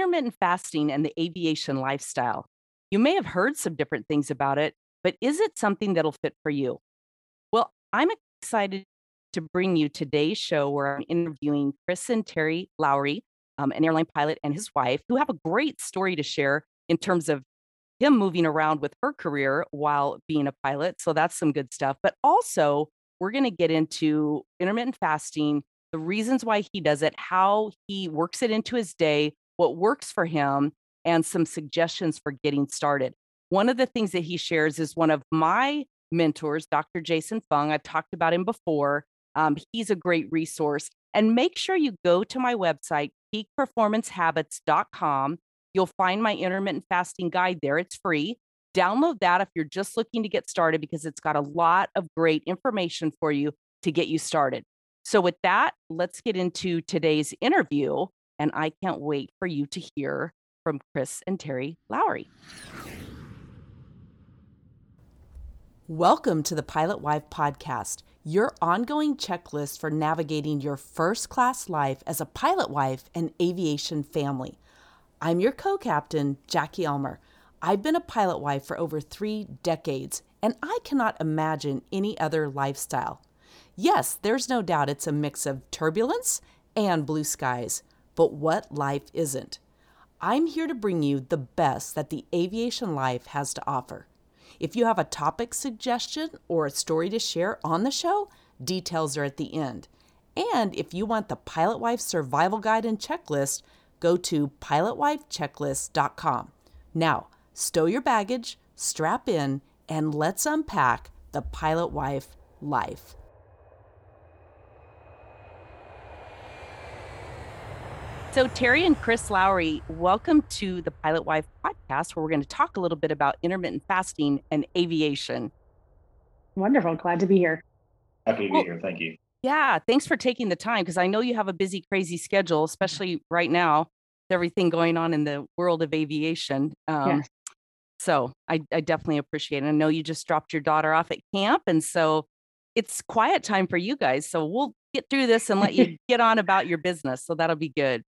intermittent fasting and the aviation lifestyle. You may have heard some different things about it, but is it something that'll fit for you? Well, I'm excited to bring you today's show where I'm interviewing Chris and Terri Lowery, um, an airline pilot and his wife, who have a great story to share in terms of him moving around with her career while being a pilot. So that's some good stuff. But also, we're going to get into intermittent fasting, the reasons why he does it, how he works it into his day, what works for him, and some suggestions for getting started. One of the things that he shares is one of my mentors, Dr. Jason Fung. I've talked about him before. Um, he's a great resource. And make sure you go to my website, peakperformancehabits.com. You'll find my intermittent fasting guide there. It's free. Download that if you're just looking to get started because it's got a lot of great information for you to get you started. So, with that, let's get into today's interview. And I can't wait for you to hear from Chris and Terri Lowery. Welcome to the Pilot Wife Podcast, your ongoing checklist for navigating your first class life as a pilot wife and aviation family. I'm your co captain, Jackie Ulmer. I've been a pilot wife for over three decades, and I cannot imagine any other lifestyle. Yes, there's no doubt it's a mix of turbulence and blue skies, but what life isn't? I'm here to bring you the best that the aviation life has to offer. If you have a topic suggestion or a story to share on the show, details are at the end. And if you want the Pilot Wife Survival Guide and Checklist, go to pilotwifechecklist.com. Now, stow your baggage, strap in, and let's unpack the Pilot Wife life. So, Terri and Chris Lowery, welcome to the Pilot Wife podcast, where we're going to talk a little bit about intermittent fasting and aviation. Wonderful. Glad to be here. Happy to be well, here. Thank you. Yeah. Thanks for taking the time because I know you have a busy, crazy schedule, especially right now, with everything going on in the world of aviation. Um, yes. So, I, I definitely appreciate it. I know you just dropped your daughter off at camp. And so, it's quiet time for you guys. So, we'll get through this and let you get on about your business. So, that'll be good.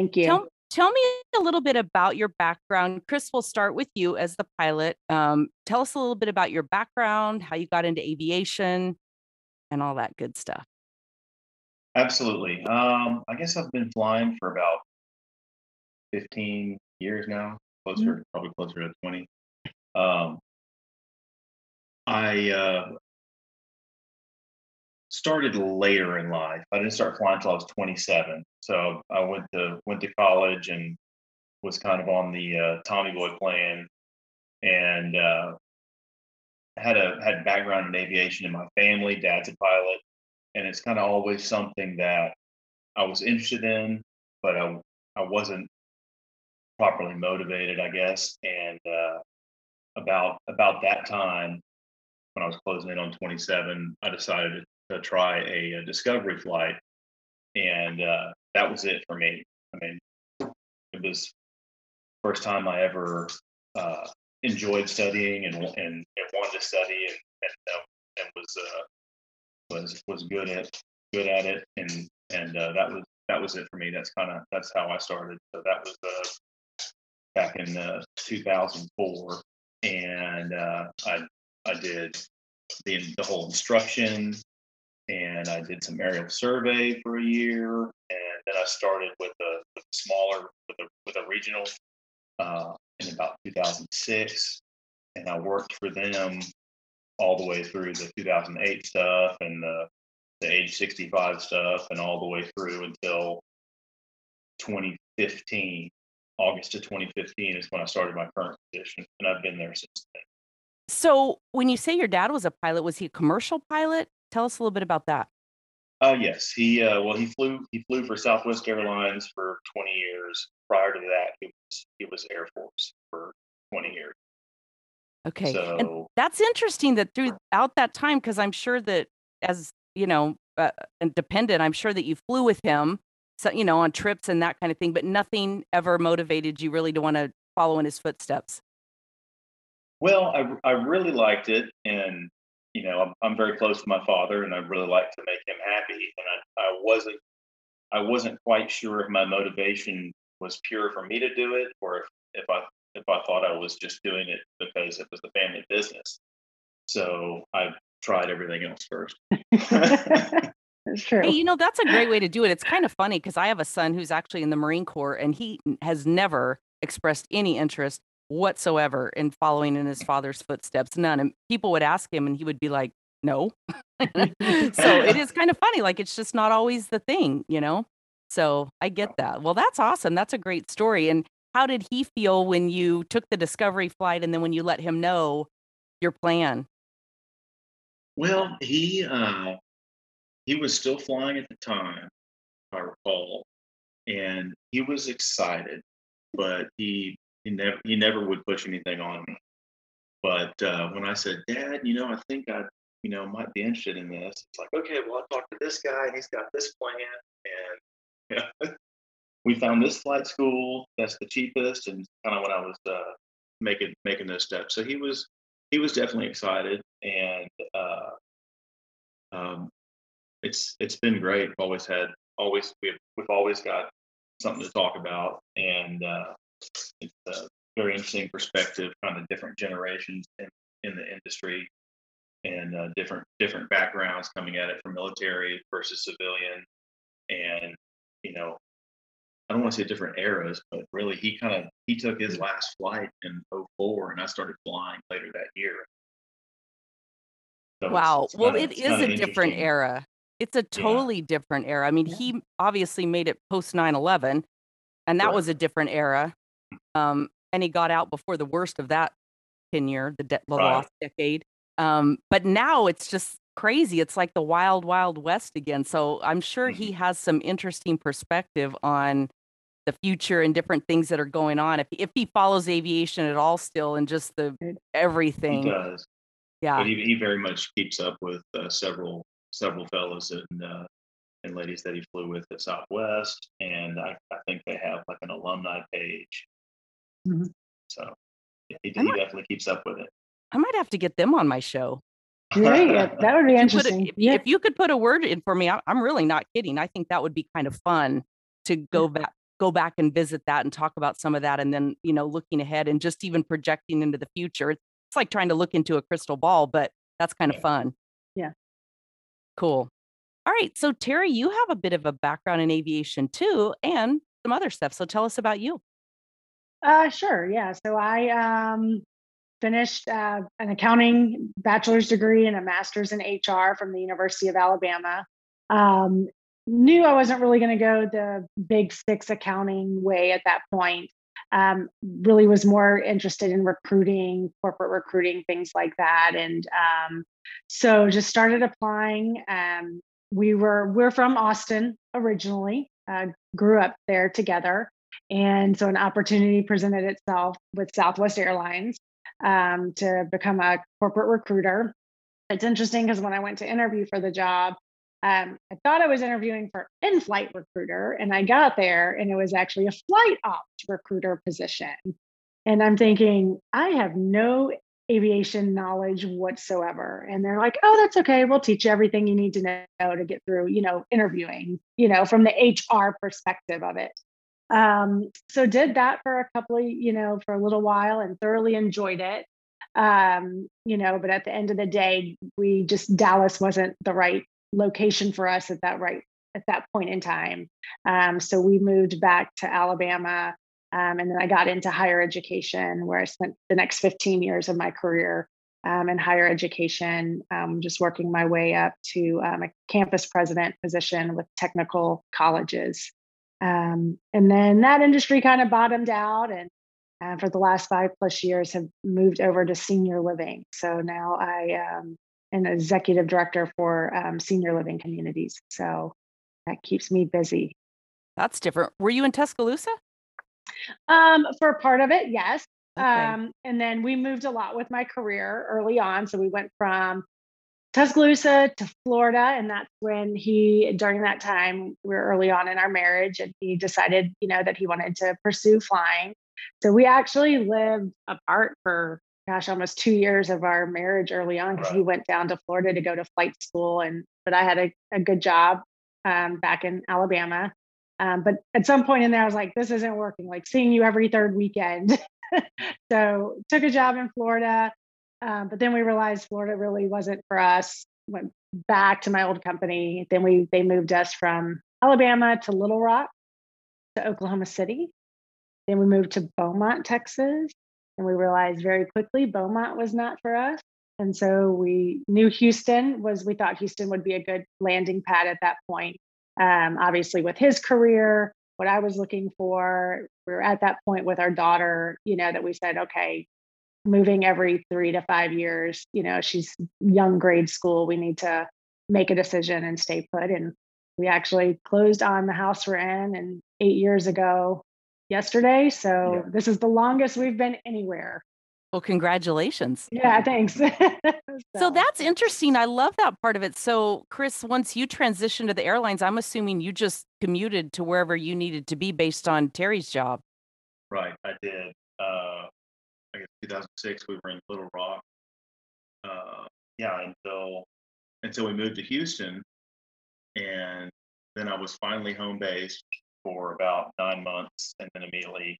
Thank you. Tell, tell me a little bit about your background. Chris, we'll start with you as the pilot. Um, tell us a little bit about your background, how you got into aviation, and all that good stuff. Absolutely. Um, I guess I've been flying for about 15 years now, closer, mm-hmm. probably closer to 20. Um, I uh, started later in life. I didn't start flying until I was 27. So I went to went to college and was kind of on the uh, Tommy Boy plan, and uh, had a had background in aviation in my family. Dad's a pilot, and it's kind of always something that I was interested in, but I I wasn't properly motivated, I guess. And uh, about about that time, when I was closing in on 27, I decided to try a, a discovery flight, and uh, that was it for me. I mean, it was first time I ever uh, enjoyed studying and, and and wanted to study and and, uh, and was uh, was was good at good at it and and uh, that was that was it for me. That's kind of that's how I started. So that was uh, back in uh, 2004, and uh, I I did the the whole instruction and I did some aerial survey for a year, and then I started with a, with a smaller with a with a regional uh, in about 2006, and I worked for them all the way through the 2008 stuff and the the age 65 stuff, and all the way through until 2015. August of 2015 is when I started my current position, and I've been there since then. So, when you say your dad was a pilot, was he a commercial pilot? Tell us a little bit about that. Uh, yes, he uh, well he flew he flew for Southwest Airlines for 20 years. Prior to that, he was he was Air Force for 20 years. Okay, so, and that's interesting that throughout that time, because I'm sure that as you know, uh, dependent, I'm sure that you flew with him, so you know, on trips and that kind of thing, but nothing ever motivated you really to want to follow in his footsteps. Well, I I really liked it, and you know, I'm, I'm very close to my father, and I really like to make him happy. And I, I wasn't, I wasn't quite sure if my motivation was pure for me to do it, or if, if I if I thought I was just doing it because it was the family business. So I tried everything else first. That's true. Hey, you know, that's a great way to do it. It's kind of funny because I have a son who's actually in the Marine Corps and he has never expressed any interest whatsoever in following in his father's footsteps. None. And people would ask him and he would be like, no. so it is kind of funny. Like it's just not always the thing, you know? So I get that. Well, that's awesome. That's a great story. And how did he feel when you took the discovery flight and then when you let him know your plan? Well, he uh, he was still flying at the time, if I recall, and he was excited, but he he never he never would push anything on me. But uh, when I said, Dad, you know, I think I you know might be interested in this, it's like, okay, well, I talked to this guy, and he's got this plan, and yeah, we found this flight school that's the cheapest, and kind of when I was uh, making making those steps. So he was he was definitely excited, and uh, um, it's it's been great. We've always had always we've we've always got something to talk about, and uh, it's a very interesting perspective, kind of different generations in, in the industry, and uh, different different backgrounds coming at it from military versus civilian, and you know I don't want to say different eras, but really he kind of he took his last flight in 04 and I started flying later that year. So wow. It's, it's well, kinda, it is a different era. It's a totally yeah. different era. I mean, yeah. he obviously made it post 9/11 and that right. was a different era. Um, and he got out before the worst of that tenure, the, de- the right. lost decade. Um, but now it's just crazy. It's like the wild, wild west again. So I'm sure mm-hmm. he has some interesting perspective on the future and different things that are going on. If if he follows aviation at all still and just the everything. He does. Yeah. But he, he very much keeps up with uh, several several fellows and uh, and ladies that he flew with at Southwest, and I, I think they have like an alumni page. Mm-hmm. So yeah, he, he might, definitely keeps up with it. I might have to get them on my show. Yeah, that would be interesting. A, if, yeah. if, you could put a word in for me, I, I'm really not kidding. I think that would be kind of fun to go back go back and visit that and talk about some of that and then you know looking ahead and just even projecting into the future it's, it's like trying to look into a crystal ball but that's kind of fun yeah cool all right so terri you have a bit of a background in aviation too and some other stuff so tell us about you uh sure yeah so i um finished uh, an accounting bachelor's degree and a master's in hr from the university of alabama um, knew I wasn't really going to go the big six accounting way at that point. Um, really was more interested in recruiting, corporate recruiting, things like that. And um, so just started applying. Um, we were we're from Austin originally, uh, grew up there together, and so an opportunity presented itself with Southwest Airlines um, to become a corporate recruiter. It's interesting because when I went to interview for the job, um, I thought I was interviewing for in-flight recruiter, and I got there, and it was actually a flight ops recruiter position. And I'm thinking, I have no aviation knowledge whatsoever. And they're like, "Oh, that's okay. We'll teach you everything you need to know to get through, you know, interviewing, you know, from the HR perspective of it." Um, so did that for a couple of, you know, for a little while, and thoroughly enjoyed it um you know but at the end of the day we just dallas wasn't the right location for us at that right at that point in time. Um, so we moved back to Alabama, um, and then I got into higher education, where I spent the next 15 years of my career um, in higher education, um, just working my way up to um, a campus president position with technical colleges. Um, and then that industry kind of bottomed out, and uh, for the last five plus years have moved over to senior living. So now I um, an executive director for um, senior living communities. So that keeps me busy. That's different. Were you in Tuscaloosa? Um, for part of it, yes. Okay. Um, and then we moved a lot with my career early on. So we went from Tuscaloosa to Florida. And that's when he, during that time, we are early on in our marriage and he decided, you know, that he wanted to pursue flying. So we actually lived apart for gosh, almost two years of our marriage early on because right. he went down to Florida to go to flight school. And but I had a, a good job um, back in Alabama. Um, but at some point in there, I was like, this isn't working. Like seeing you every third weekend. so took a job in Florida, um, but then we realized Florida really wasn't for us. Went back to my old company. Then we they moved us from Alabama to Little Rock to Oklahoma City. Then we moved to Beaumont, Texas, and we realized very quickly Beaumont was not for us. And so we knew Houston was, we thought Houston would be a good landing pad at that point. Um, obviously, with his career, what I was looking for, we were at that point with our daughter, you know, that we said, okay, moving every three to five years, you know, she's young grade school, we need to make a decision and stay put. And we actually closed on the house we're in and eight years ago yesterday. So yeah. this is the longest we've been anywhere. Well, congratulations. Yeah, thanks. so. so. that's interesting. I love that part of it. So, Chris, once you transitioned to the airlines, I'm assuming you just commuted to wherever you needed to be based on Terri's job. Right, I did. Uh, I guess 2006, we were in Little Rock. Uh, yeah, until until we moved to Houston, and then I was finally home based for about nine months, and then immediately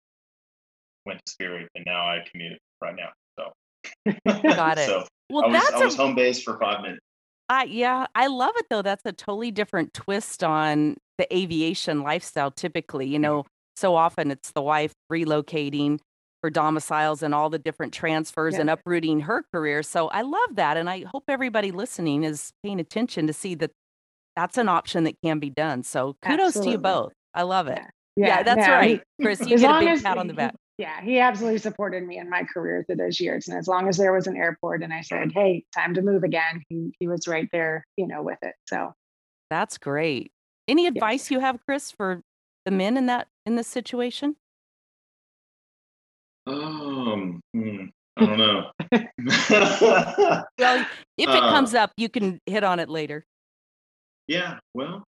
went to Spirit, and now I commute right now. So got it. so well, I was, that's I was a, home base for five minutes. Uh, yeah, I love it though. That's a totally different twist on the aviation lifestyle. Typically, you mm-hmm. know, so often it's the wife relocating for domiciles and all the different transfers yeah. and uprooting her career. So I love that, and I hope everybody listening is paying attention to see that that's an option that can be done. So kudos Absolutely. to you both. I love it. Yeah, yeah, yeah that's yeah. right, Chris. You get a big pat on the back yeah, he absolutely supported me in my career through those years. And as long as there was an airport and I said, hey, time to move again, he, he was right there, you know, with it. So that's great. Any advice you have, Chris, for the men in that in this situation? Um, hmm, I don't know. well, if it uh, comes up, you can hit on it later. Yeah, well,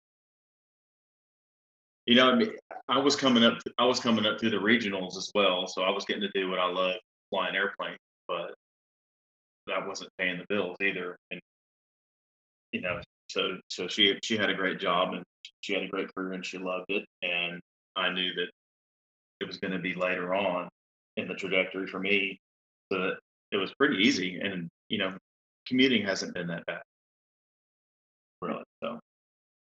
you know, I, mean, I was coming up. I was coming up through the regionals as well, so I was getting to do what I love, flying airplanes. But that wasn't paying the bills either. And you know, so so she she had a great job and she had a great career and she loved it. And I knew that it was going to be later on in the trajectory for me, so that it was pretty easy. And you know, commuting hasn't been that bad, really. So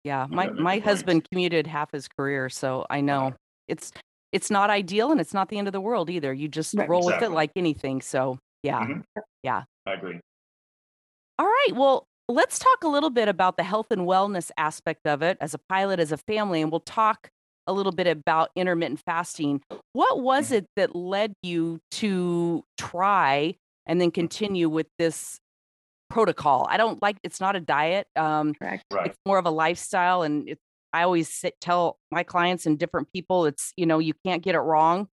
yeah, my my husband commuted half his career, so I know it's it's not ideal and it's not the end of the world either. You just Right. roll with it like anything. So, yeah. Mhm. Yeah. I agree. All right. Well, let's talk a little bit about the health and wellness aspect of it as a pilot, as a family, and we'll talk a little bit about intermittent fasting. What was Mhm. it that led you to try and then continue with this protocol. I don't like it's not a diet. Um, Correct. Right. it's more of a lifestyle, and it's I always sit, tell my clients and different people, it's you know you can't get it wrong.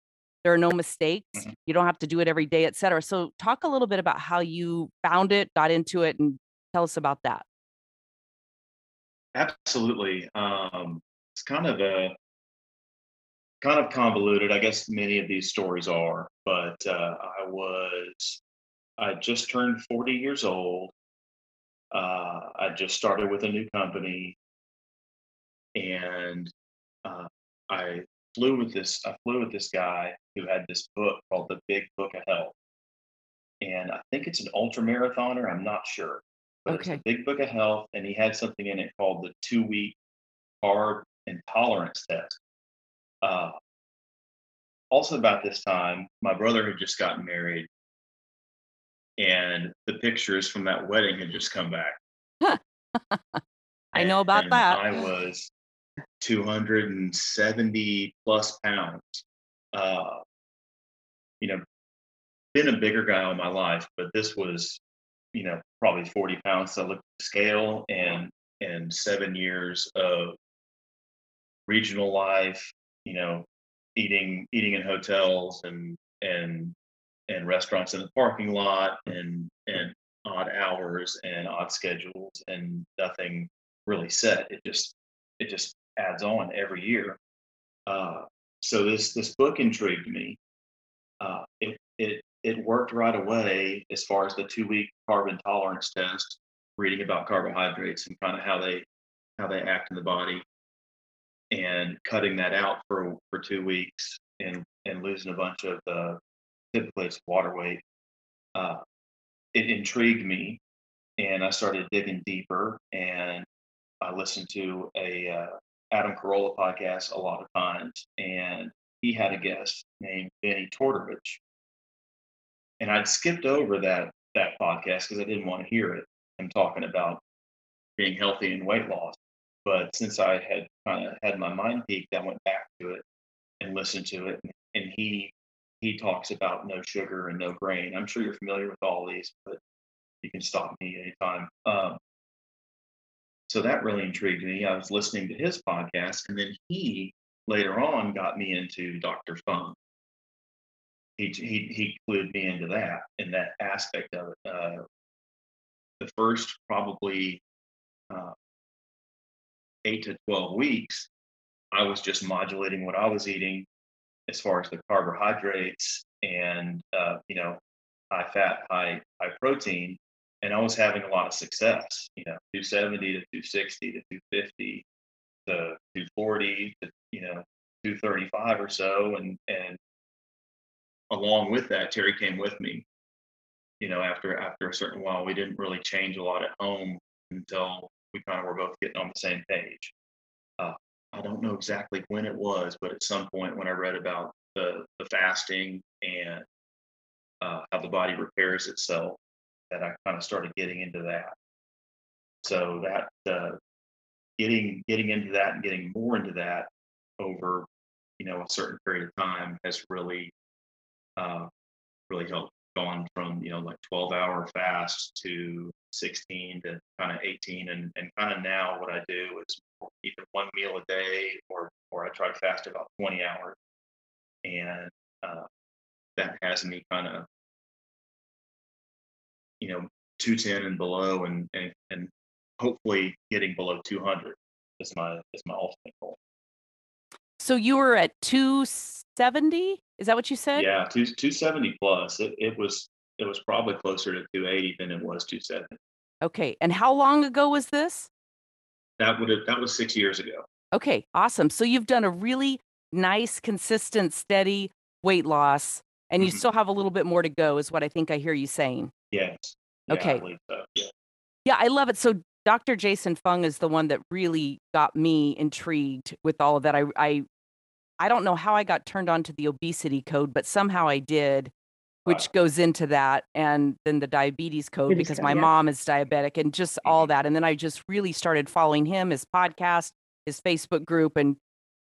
There are no mistakes. Mhm. You don't have to do it every day, et cetera. So talk a little bit about how you found it, got into it, and tell us about that. Absolutely. Um, it's kind of a kind of convoluted. I guess many of these stories are, but uh, I was I just turned 40 years old. Uh, I just started with a new company, and uh, I flew with this. I flew with this guy who had this book called The Big Book of Health, and I think it's an ultra marathoner. I'm not sure, but okay. it's a Big Book of Health, and he had something in it called the two week carb intolerance test. Uh, also, about this time, my brother had just gotten married, and the pictures from that wedding had just come back. I know about that. I was 270 plus pounds. Uh, you know, been a bigger guy all my life, but this was, you know, probably 40 pounds. So I looked at the scale and and seven years of regional life, you know, eating eating in hotels and and and restaurants in the parking lot and and odd hours and odd schedules and nothing really set. It just it just adds on every year. Uh, so this this book intrigued me. Uh, it it it worked right away as far as the two week carb intolerance test, reading about carbohydrates and kind of how they how they act in the body. And cutting that out for for two weeks and and losing a bunch of the typically water weight. Uh, it intrigued me, and I started digging deeper. And I listened to a uh, Adam Carolla podcast a lot of times, and he had a guest named Vinnie Tortorich, and I'd skipped over that that podcast because I didn't want to hear it. I'm talking about being healthy and weight loss, but since I had kind of had my mind piqued, I went back to it and listened to it, and he he talks about no sugar and no grain. I'm sure you're familiar with all these, but you can stop me anytime. Um, so that really intrigued me. I was listening to his podcast, and then he later on got me into Dr. Fung. He, he, he clued me into that and that aspect of it. Uh, the first probably uh, eight to 12 weeks, I was just modulating what I was eating as far as the carbohydrates and, uh, you know, high fat, high, high protein and I was having a lot of success. You know, 270 to 260 to 250 to 240 to you know 235 or so, and and along with that, Terri came with me. You know, after after a certain while, we didn't really change a lot at home until we kind of were both getting on the same page. Uh, I don't know exactly when it was, but at some point when I read about the the fasting and uh, how the body repairs itself that I kind of started getting into that. So that uh, getting getting into that and getting more into that over you know a certain period of time has really uh, really helped. Gone from you know like 12 hour fast to 16 to kind of 18 and, and kind of now what I do is either one meal a day or or I try to fast about 20 hours. And uh, that has me kind of you know 210 and below and and, and hopefully getting below 200 is my is my ultimate goal. So you were at 270 is that what you said yeah two, 270 plus it, it was it was probably closer to 280 than it was 270 okay and how long ago was this that would have that was six years ago okay awesome so you've done a really nice consistent steady weight loss and you mm-hmm. still have a little bit more to go is what i think i hear you saying Yes. Yeah, Okay. so. Yeah. Yeah, I love it. So Dr. Jason Fung is the one that really got me intrigued with all of that. I I I don't know how I got turned on to the obesity code, but somehow I did, which goes into that, and then the diabetes code because my yeah. mom is diabetic and just all mm-hmm. that. And then I just really started following him, his podcast, his Facebook group, and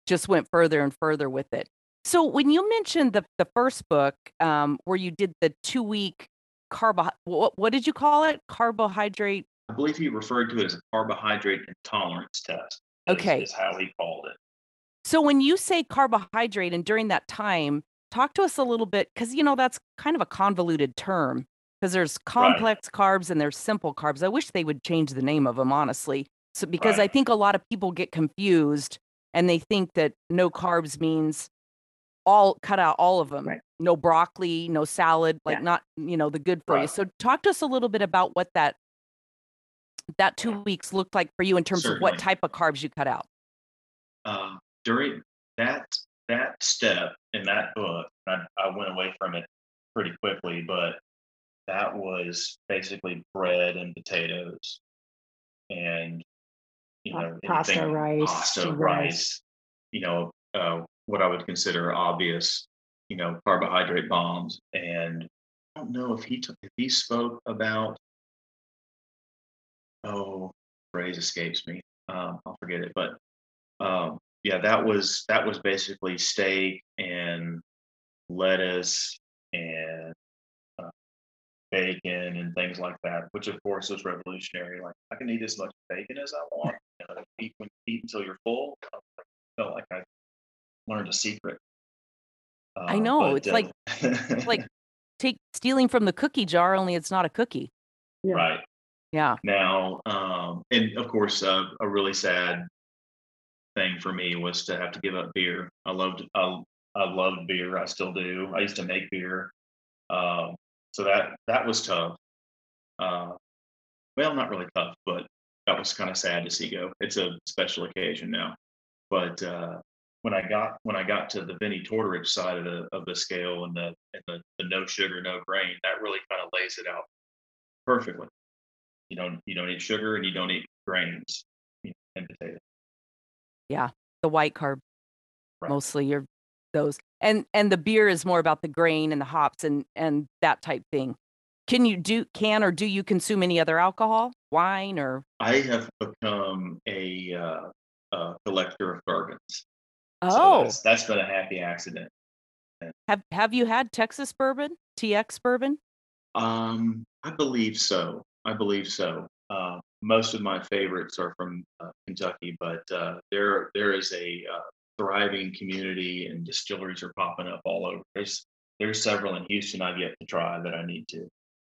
just went further and further with it. So when you mentioned the the first book, um, where you did the two week carbo what, what did you call it? Carbohydrate. I believe he referred to it as a carbohydrate intolerance test. Okay. Is how he called it. So when you say carbohydrate and during that time, talk to us a little bit because you know that's kind of a convoluted term because there's complex right. carbs and there's simple carbs. I wish they would change the name of them honestly. So because right. I think a lot of people get confused and they think that no carbs means all cut out all of them. Right. No broccoli, no salad, like yeah. not, you know, the good for you. So talk to us a little bit about what that that two weeks looked like for you in terms Certainly. of what type of carbs you cut out. Um, during that that step in that book, I, I went away from it pretty quickly, but that was basically bread and potatoes and you know pasta rice pasta rice, rice you know uh, what I would consider obvious, you know, carbohydrate bombs. And I don't know if he took, if he spoke about, oh, phrase escapes me. Um, I'll forget it, but um, yeah, that was that was basically steak and lettuce and uh, bacon and things like that, which of course was revolutionary. Like I can eat as much bacon as I want. You know, eat, eat until you're full. I felt like I learned a secret. Uh, I know. But, it's uh, like it's like take stealing from the cookie jar, only it's not a cookie. Yeah. Right. Yeah. Now, um, and of course, uh, a really sad thing for me was to have to give up beer. I loved, I, I loved beer. I still do. I used to make beer. Um, so that that was tough. Uh, well, not really tough, but that was kind of sad to see go. It's a special occasion now. but uh, when I got when I got to the Vinnie Tortorich side of the of the scale and the and the, the no sugar, no grain, that really kind of lays it out perfectly. You don't you don't eat sugar and you don't eat grains and potatoes. Yeah, the white carb right. mostly. You're those and and the beer is more about the grain and the hops and and that type thing. Can you do can or do you consume any other alcohol, wine or? I have become a, uh, a collector of bourbons. Oh, so that's, that's been a happy accident. Have Have you had Texas bourbon, TX bourbon? Um, I believe so. I believe so. Uh, most of my favorites are from uh, Kentucky, but uh, there there is a uh, thriving community and distilleries are popping up all over. There's there's several in Houston I've yet to try that I need to.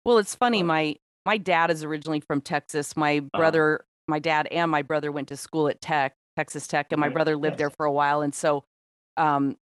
Well, it's funny. My my dad is originally from Texas. My uh-huh. brother, uh, my dad, and my brother went to school at Tech, Texas Tech, and my brother lived yes. there for a while. And so, um,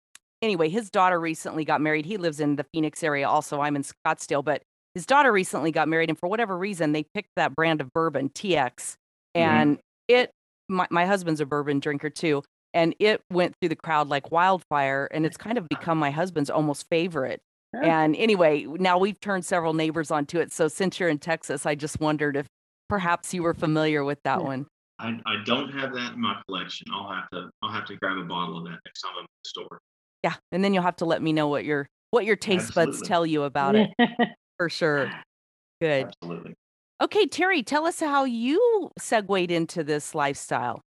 anyway, his daughter recently got married. He lives in the Phoenix area. Also, I'm in Scottsdale, but his daughter recently got married, and for whatever reason, they picked that brand of bourbon, TX, mm-hmm. and mm-hmm. it. My, my husband's a bourbon drinker too, and it went through the crowd like wildfire and it's kind of become my husband's almost favorite and anyway now we've turned several neighbors onto it so since you're in texas i just wondered if perhaps you were familiar with that yeah. one I, I don't have that in my collection i'll have to i'll have to grab a bottle of that next time i'm in the store yeah and then you'll have to let me know what your what your taste Absolutely. buds tell you about it for sure good Absolutely. okay terri tell us how you segued into this lifestyle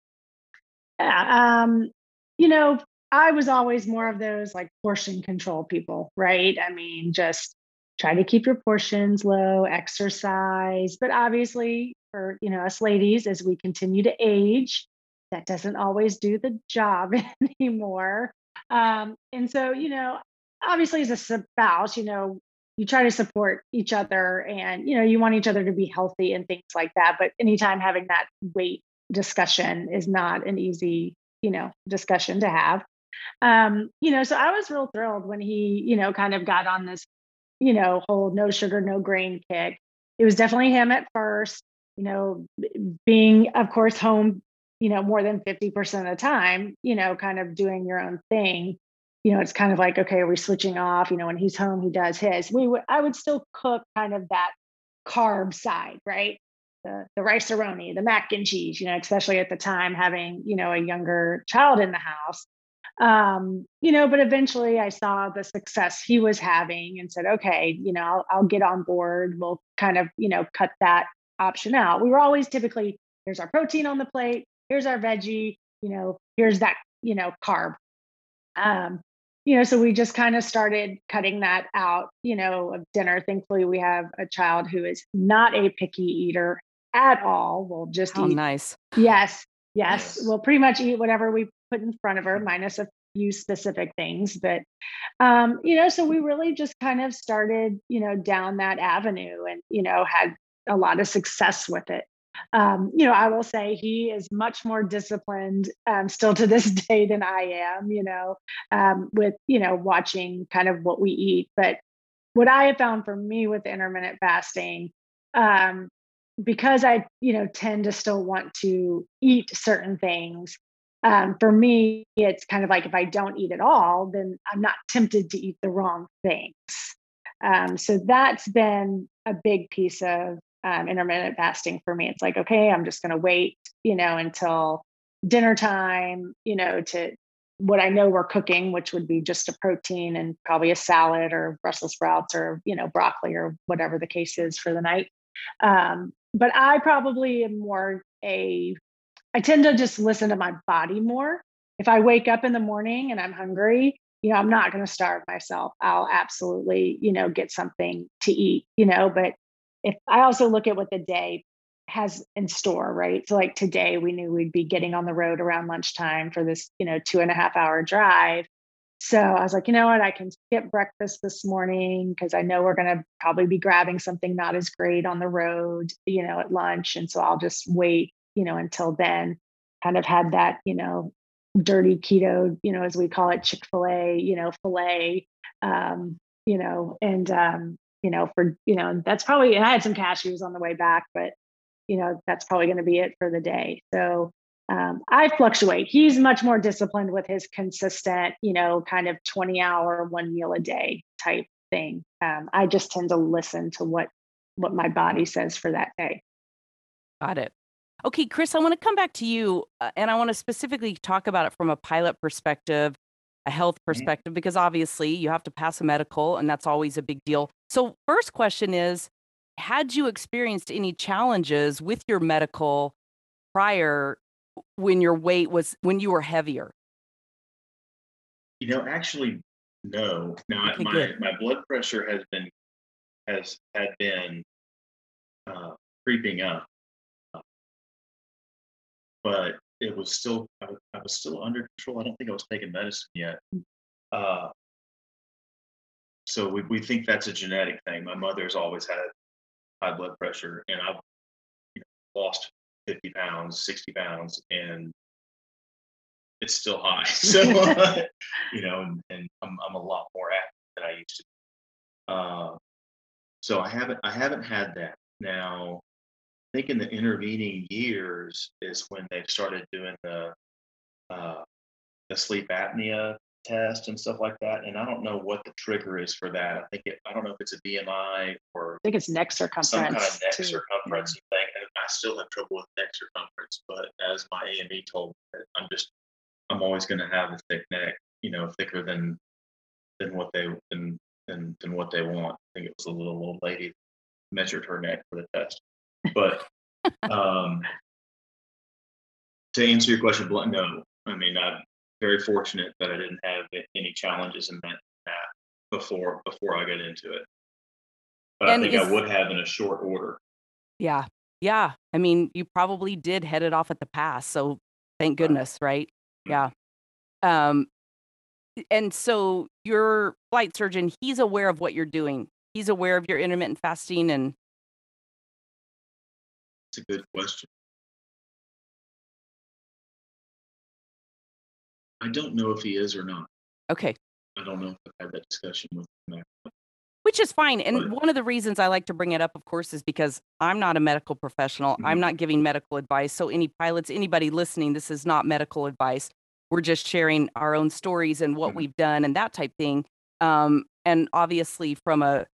yeah, um, you know, I was always more of those like portion control people, right? I mean, just try to keep your portions low, exercise, but obviously for, you know, us ladies as we continue to age, that doesn't always do the job anymore. Um, and so, you know, obviously as a spouse, you know, you try to support each other and you know you want each other to be healthy and things like that but anytime having that weight discussion is not an easy, you know, discussion to have. Um, you know, so I was real thrilled when he, you know, kind of got on this, you know, whole no sugar, no grain kick. It was definitely him at first, you know, being, of course, home, you know, more than 50% of the time, you know, kind of doing your own thing. You know, it's kind of like, okay, are we switching off? You know, when he's home, he does his. We would, I would still cook kind of that carb side, right? the, the Rice-A-Roni, the mac and cheese, you know, especially at the time having, you know, a younger child in the house. Um, you know, but eventually I saw the success he was having and said, okay, you know, I'll, I'll get on board. We'll kind of, you know, cut that option out. We were always typically, here's our protein on the plate, here's our veggie, you know, here's that, you know, carb. Um, you know, so we just kind of started cutting that out, you know, of dinner. Thankfully, we have a child who is not a picky eater at all. We'll just oh, eat. nice. Yes, yes. We'll pretty much eat whatever we put in front of her, minus a few specific things. But, um, you know, so we really just kind of started, you know, down that avenue and, you know, had a lot of success with it. Um, you know, I will say he is much more disciplined um, still to this day than I am, you know, um, with, you know, watching kind of what we eat. But what I have found for me with intermittent fasting, um, because I, you know, tend to still want to eat certain things. Um, for me, it's kind of like if I don't eat at all, then I'm not tempted to eat the wrong things. Um, so that's been a big piece of um, intermittent fasting for me. It's like, okay, I'm just going to wait, you know, until dinner time, you know, to what I know we're cooking, which would be just a protein and probably a salad or Brussels sprouts or, you know, broccoli or whatever the case is for the night. Um, but I probably am more a, I tend to just listen to my body more. If I wake up in the morning and I'm hungry, you know, I'm not going to starve myself. I'll absolutely, you know, get something to eat, you know, but if I also look at what the day has in store, right? So like today we knew we'd be getting on the road around lunchtime for this, you know, two and a half hour drive. So I was like, you know what? I can skip breakfast this morning because I know we're to probably be grabbing something not as great on the road, you know, at lunch. And so I'll just wait, you know, until then. Kind of had that, you know, dirty keto, you know, as we call it, Chick fil A, you know, filet, um, you know, and, um, you know, for, you know, that's probably, and I had some cashews on the way back, but, you know, that's probably going to be it for the day. So, um, I fluctuate. He's much more disciplined with his consistent, you know, kind of 20 hour, one meal a day type thing. Um, I just tend to listen to what what my body says for that day. Got it. Okay, Chris, I want to come back to you uh, and I want to specifically talk about it from a pilot perspective, a health Mhm. perspective, because obviously you have to pass a medical and that's always a big deal. So, first question is Had you experienced any challenges with your medical prior when your weight was, when you were heavier? You know, actually, no. Now Okay, my good. my blood pressure has been has had been uh, creeping up, but it was still I, was- I was still under control. I don't think I was taking medicine yet. Uh, so we, we think that's a genetic thing. My mother's always had high blood pressure, and I've you know, lost 50 pounds, 60 pounds, and it's still high. So, you know, and, and I'm, I'm a lot more active than I used to. be. Uh, so I haven't I haven't had that. Now, think in the intervening years is when they've started doing the uh, the sleep apnea test and stuff like that. And I don't know what the trigger is for that. I think it, I don't know if it's a BMI or I think it's neck circumference. some kind of neck too. circumference thing. And I still have trouble with neck circumference, but as my AME told me, I'm just I'm always going to have a thick neck, you know, thicker than than what they than than, than what they want. I think it was a little old lady measured her neck for the test. But um, to answer your question, blunt, no. I mean, I'm very fortunate that I didn't have any challenges in that, that before before I got into it. But And I think is- I would have in a short order. Yeah. Yeah. I mean, you probably did head it off at the pass. So thank goodness, right? Yeah. Um, and so your flight surgeon, he's aware of what you're doing. He's aware of your intermittent fasting and It's a good question. I don't know if he is or not. okay, I don't know if I've had that discussion with him. which is fine. And But- one of the reasons I like to bring it up, of course, is because I'm not a medical professional. I'm Mhm. not giving medical advice. So any pilots, anybody listening, this is not medical advice. We're just sharing our own stories and what Mhm. we've done and that type thing. Um, and obviously, from a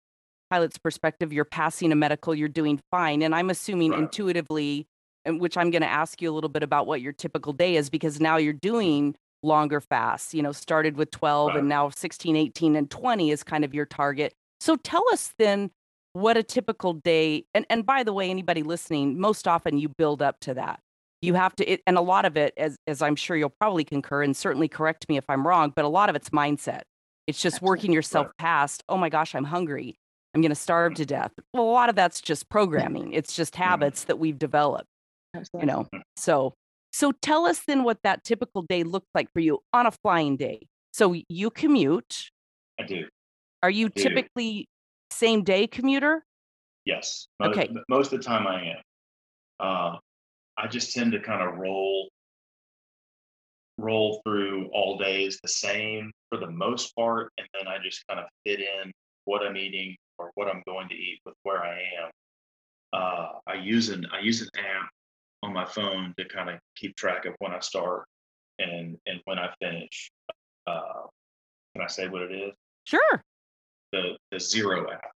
pilot's perspective, you're passing a medical, you're doing fine. And I'm assuming Right. intuitively, and which I'm going to ask you a little bit about what your typical day is because now you're doing longer fasts, you know, started with 12 Right. and now 16, 18, and 20 is kind of your target. So tell us then what a typical day and and by the way anybody listening most often you build up to that you have to it, and a lot of it as as i'm sure you'll probably concur and certainly correct me if i'm wrong but a lot of it's mindset it's just Absolutely. working yourself Right. past oh my gosh i'm hungry i'm going to starve to death well a lot of that's just programming it's just habits that we've developed you know so so tell us then what that typical day looks like for you on a flying day so you commute I do. are you do. typically same day commuter Yes. Most, Okay. Most of the time I am. Uh, I just tend to kind of roll roll through all days the same for the most part, and then I just kind of fit in what I'm eating or what I'm going to eat with where I am. Uh, I use an I use an app on my phone to kind of keep track of when I start and and when I finish. Uh, can I say what it is? sure The the Zero app.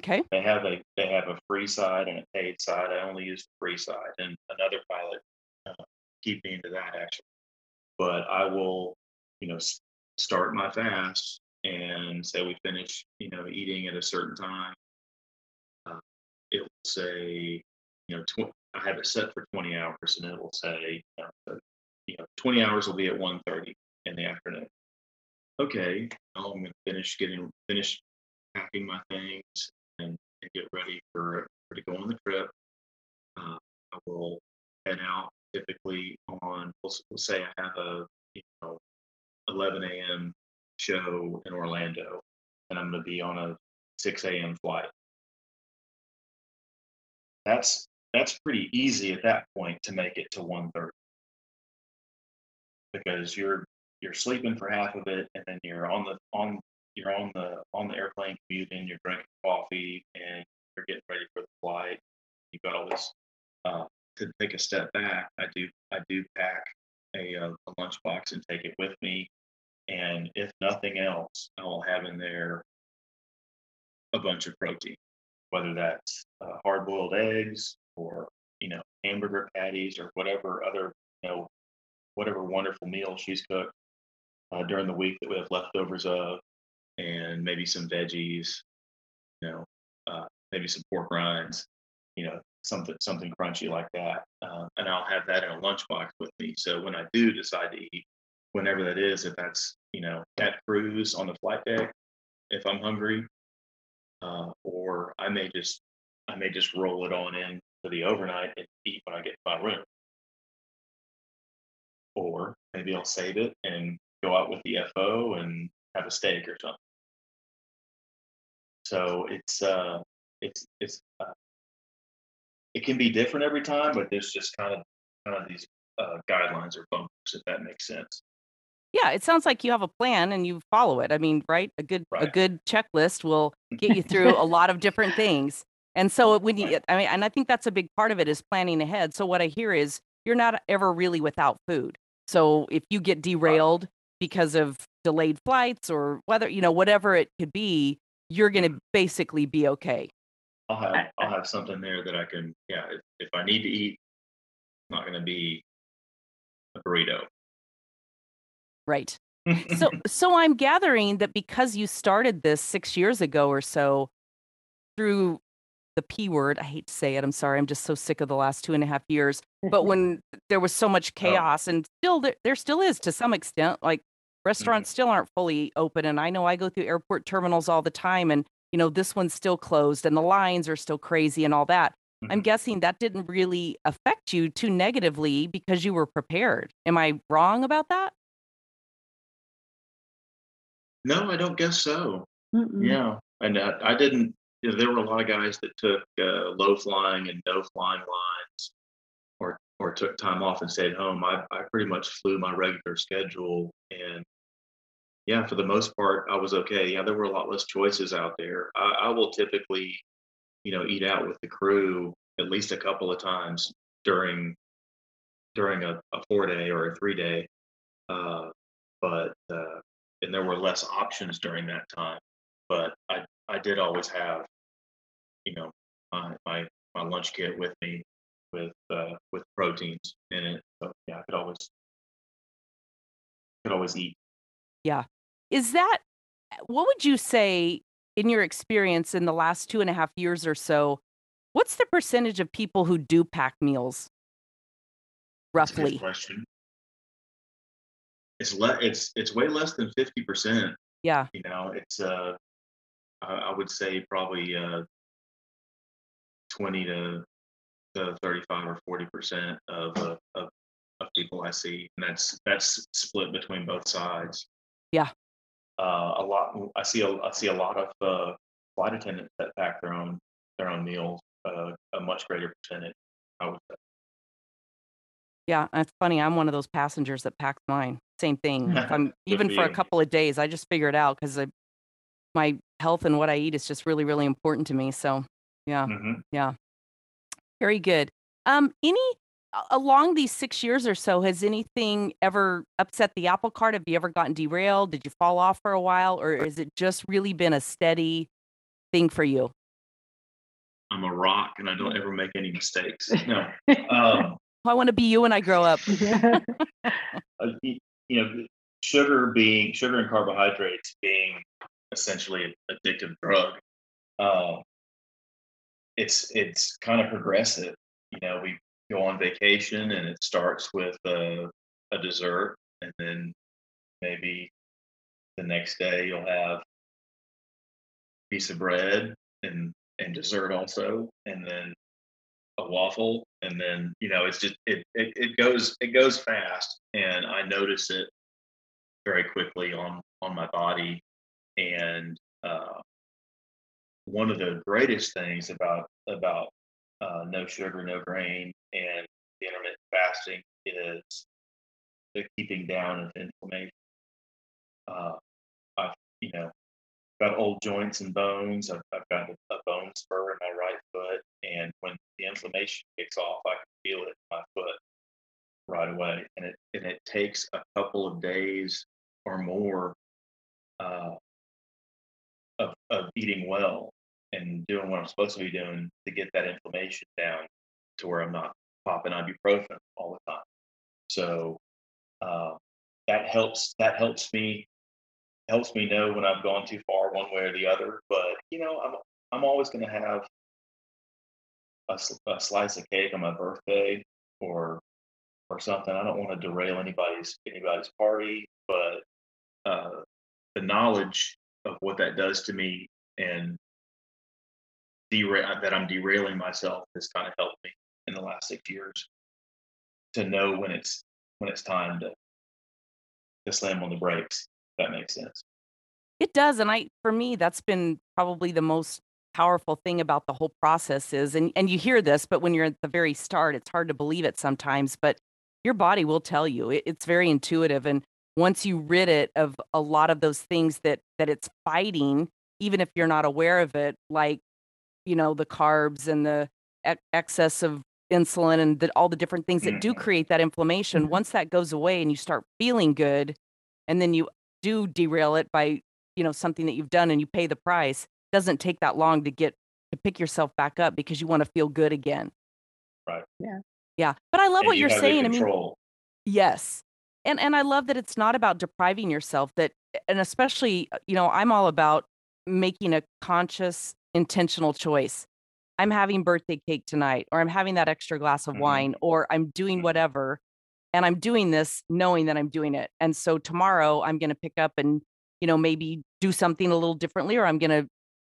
okay they have a they have a free side and a paid side. I only use the free side, and another pilot uh, keep me into that actually. But I will, you know, start my fast and say we finish, you know, eating at a certain time. Uh, it will say, you know, tw- I have it set for 20 hours, and it will say, you know, you know 20 hours will be at 1:30 in the afternoon. Okay, well, I'm going to finish getting finish packing my things and, and get ready for, for to go on the trip. Uh, I will head out typically on we'll, we'll say I have a you know 11 a.m. show in Orlando, and I'm going to be on a 6 a.m. flight. That's that's pretty easy at that point to make it to 1:30 because you're you're sleeping for half of it, and then you're on the on you're on the on the airplane commuting, you're drinking coffee, and you're getting ready for the flight. You've got all this uh, to take a step back, I do I do pack a, uh, a lunchbox and take it with me. And if nothing else, I will have in there a bunch of protein, whether that's uh, hard boiled eggs or you know hamburger patties or whatever other you know whatever wonderful meal she's cooked uh, during the week that we have leftovers of, and maybe some veggies, you know, uh, maybe some pork rinds, you know, something something crunchy like that, uh, and I'll have that in a lunchbox with me. So when I do decide to eat, whenever that is, if that's you know at cruise on the flight deck, if I'm hungry, uh, or I may just I may just roll it on in for the overnight and eat when I get to my room. Or maybe I'll save it and go out with the FO and have a steak or something. So it's uh it's it's uh, it can be different every time, but there's just kind of kind of these uh, guidelines or bumpers if that makes sense. Yeah, it sounds like you have a plan and you follow it. I mean, right? A good a good checklist will get you through a lot of different things. And so when you, I mean, and I think that's a big part of it is planning ahead. So what I hear is you're not ever really without food. So if you get Right. derailed because of delayed flights or whether, you know, whatever it could be, you're going to Mhm. basically be okay. I'll have I'll have something there that I can yeah if, if I need to eat, it's not going to be a burrito. Right. So so I'm gathering that because you started this 6 years ago or so through the P word, I hate to say it, I'm sorry, I'm just so sick of the last two and a half years. But when there was so much oh, chaos and still there, there still is to some extent, like restaurants still aren't fully open. And I know I go through airport terminals all the time and you know, this one's still closed and the lines are still crazy and all that. I'm mhm. guessing that didn't really affect you too negatively because you were prepared. Am I wrong about that? No, I don't guess so. mm-mm. Yeah, and uh, I didn't. You know, there were a lot of guys that took uh, low flying and no flying lines, or or took time off and stayed home. I I pretty much flew my regular schedule, and yeah, for the most part, I was okay. Yeah, there were a lot less choices out there. I, I will typically, you know, eat out with the crew at least a couple of times during during a, a four day or a three day, uh, but uh, and there were less options during that time. But I I did always have you know my my my lunch kit with me with uh, with proteins in it. So yeah, I could always could always eat. Yeah. Is that what would you say in your experience in the last two and a half years or so? What's the percentage of people who do pack meals That's a good roughly? question. It's le- it's it's way less than fifty percent. Yeah. You know, it's uh I, I would say probably uh twenty to to thirty five or forty percent of, uh, of of people I see, and that's that's split between both sides. Yeah. Uh, a lot. I see a I see a lot of uh, flight attendants that pack their own their own meals. Uh, a much greater percentage, I would say. Yeah. It's funny. I'm one of those passengers that packs mine. Same thing. If I'm even for for a couple of days, I just figure it out because my health and what I eat is just really, really important to me. So, yeah. hmm Yeah. Very good. Um, any along these six years or so, has anything ever upset the apple cart? Have you ever gotten derailed? Did you fall off for a while, or has it just really been a steady thing for you? I'm a rock, and I don't ever make any mistakes. No. Um, I want to be you when I grow up. uh, you know, sugar being sugar and carbohydrates being essentially an addictive drug. Uh, it's it's kind of progressive. You know, we go on vacation and it starts with a, a dessert, and then maybe the next day you'll have a piece of bread and and dessert also, and then a waffle, and then you know it's just it it, it goes it goes fast, and I notice it very quickly on on my body, and uh, one of the greatest things about about uh, no sugar, no grain, and intermittent fasting is the keeping down of inflammation. Uh, I've you know got old joints and bones. I've, I've got a, a bone spur in my right foot, and when the inflammation kicks off, I can feel it in my foot right away, and it and it takes a couple of days or more uh, of of eating well and doing what I'm supposed to be doing to get that inflammation down to where I'm not popping ibuprofen all the time. So uh, that helps. That helps me helps me know when I've gone too far one way or the other. But you know, I'm I'm always going to have a, a slice of cake on my birthday or or something. I don't want to derail anybody's anybody's party, but uh, the knowledge of what that does to me and derail that I'm derailing myself has kind of helped me in the last six years to know when it's when it's time to to slam on the brakes. That makes sense. It does, and I for me that's been probably the most powerful thing about the whole process is and and you hear this, but when you're at the very start, it's hard to believe it sometimes, but your body will tell you. It, it's very intuitive and once you rid it of a lot of those things that that it's fighting, even if you're not aware of it, like you know the carbs and the ex- excess of insulin and the, all the different things that do Mhm. create that inflammation Mhm. once that goes away and you start feeling good and then you do derail it by you know something that you've done and you pay the price doesn't take that long to get to pick yourself back up because you want to feel good again Right. Yeah. yeah but i love And what you you're saying i mean control. Yes. And and I love that it's not about depriving yourself that and especially, uh, you know, I'm all about making a conscious intentional choice. I'm having birthday cake tonight or I'm having that extra glass of Mhm. wine or I'm doing Mhm. whatever and I'm doing this knowing that I'm doing it. And so tomorrow I'm going to pick up and, you know, maybe do something a little differently or I'm going to,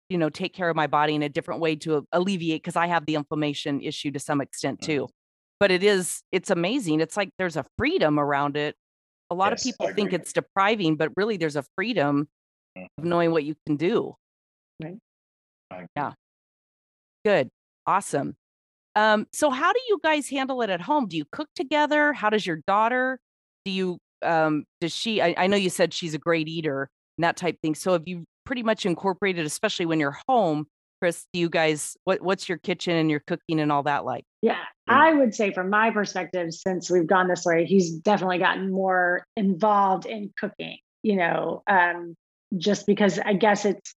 you know, take care of my body in a different way to alleviate because I have the inflammation issue to some extent Mhm. too. But it is it's amazing it's like there's a freedom around it. A lot of people think it's depriving but really there's a freedom of Mhm. knowing what you can do. Agree. Yeah. good. Awesome. Um so how do you guys handle it at home? Do you cook together? How does your daughter do you um does she I, I know you said she's a great eater and that type thing. So have you pretty much incorporated especially when you're home chris do you guys what what's your kitchen and your cooking and all that like Yeah, Yeah. I would say from my perspective, since we've gone this way, he's definitely gotten more involved in cooking, you know, um, just because I guess it's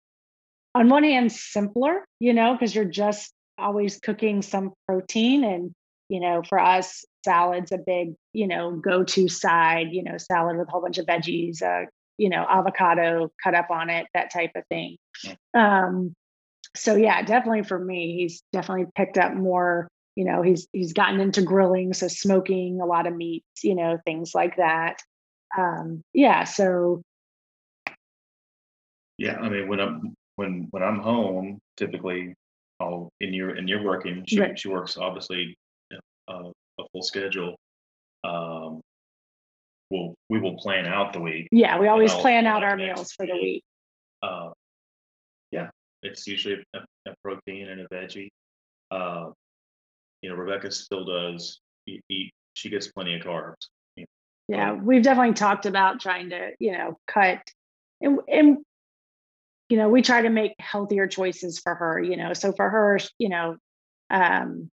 on one hand simpler, you know, because you're just always cooking some protein. And, you know, for us, salad's a big, you know, go to side, you know, salad with a whole bunch of veggies, uh, you know, avocado cut up on it, that type of thing. Um, so yeah, definitely for me, he's definitely picked up more, you know, he's he's gotten into grilling, so smoking a lot of meats, you know, things like that. Um, yeah, so Yeah, I mean, when I'm when when I'm home, typically, I'll and you're and you're working. She Right. she works obviously uh, a full schedule. Um, we'll we will plan out the week. yeah, we always plan out our meals for the week. Uh, yeah, it's usually a, a protein and a veggie. Uh, you know, Rebecca still does eat, eat. She gets plenty of carbs. Yeah, we've definitely talked about trying to, you know, cut and, and you know, we try to make healthier choices for her, you know. So for her, you know, um,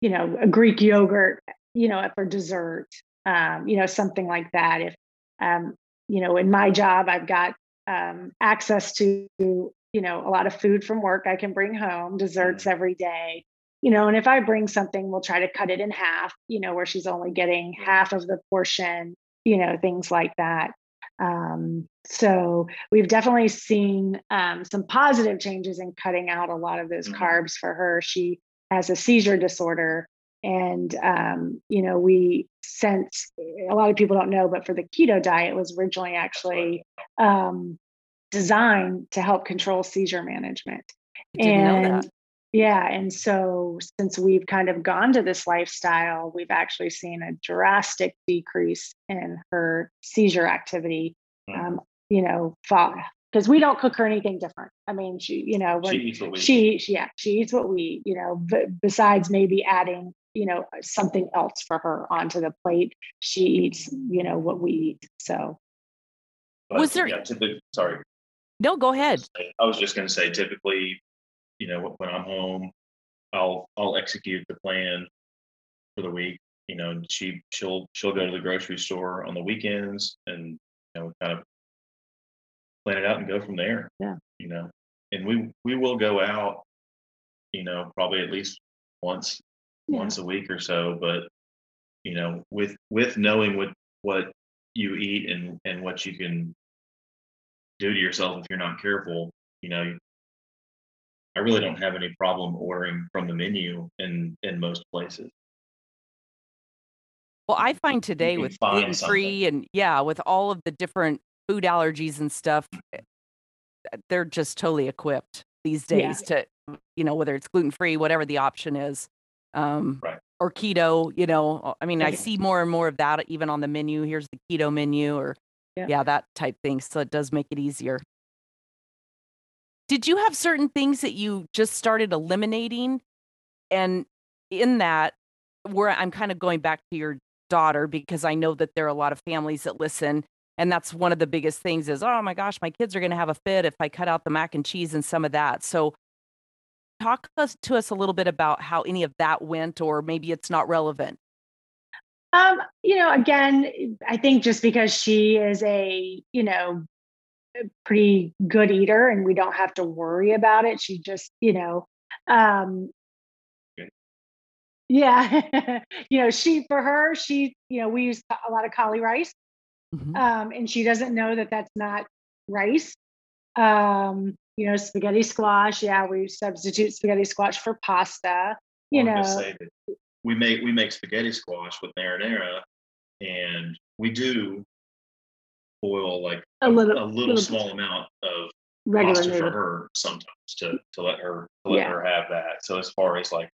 you know, a Greek yogurt, you know, for dessert, um, you know, something like that. If um, you know, in my job, I've got um access to, you know, a lot of food from work I can bring home, desserts every day you know, and if I bring something, we'll try to cut it in half, you know, where she's only getting half of the portion, you know, things like that. Um, so we've definitely seen um, some positive changes in cutting out a lot of those Mhm. carbs for her. She has a seizure disorder. And, um, you know, we since a lot of people don't know, but for the keto diet was originally actually um, designed to help control seizure management. And yeah, and so since we've kind of gone to this lifestyle, we've actually seen a drastic decrease in her seizure activity. Mhm. Um, you know, because we don't cook her anything different. I mean, she, you know, She eats what we eat. she, she, yeah, she eats what we, you know, b- besides maybe adding, you know, uh, something else for her onto the plate, she eats, you know, what we eat. So But, Was there- Yeah, to the sorry. No, go ahead. I was just going to say, typically, you know, when I'm home, I'll I'll execute the plan for the week. You know, she she'll she'll go to the grocery store on the weekends and you know kind of plan it out and go from there. Yeah. You know, and we we will go out. You know, probably at least once Yeah. once a week or so, but you know, with with knowing what what you eat and and what you can do to yourself if you're not careful, you know, I really don't have any problem ordering from the menu in in most places. Well, I find today with gluten free and yeah, with all of the different food allergies and stuff, eh, they're just totally equipped these Yeah. days to, you know, whether it's gluten free, whatever the option is, um, Right. or keto. You know, uh, I mean, I see more and more of that even on the menu. Here's the keto menu, or Yeah. yeah, that type thing. So it does make it easier. Did you have certain things that you just started eliminating? And in that, where I'm kind of going back to your daughter because I know that there are a lot of families that listen. And that's one of the biggest things is, oh my gosh, my kids are going to have a fit if I cut out the mac and cheese and some of that. So, talk us to us a little bit about how any of that went, or maybe it's not relevant. Um, you know, again, I think just because she is a, you know, pretty good eater and we don't have to worry about it. She just, you know, um yeah, you know, she for her, she, you know, we use a lot of cauli rice. Mhm. Um, and she doesn't know that that's not rice. Um, you know, spaghetti squash. Yeah, we substitute spaghetti squash for pasta. You Well, know, we make we make spaghetti squash with marinara, and we do boil like A little- a little little- small amount of regular pasta for her sometimes to to let her to let Yeah. her have that. So as far as like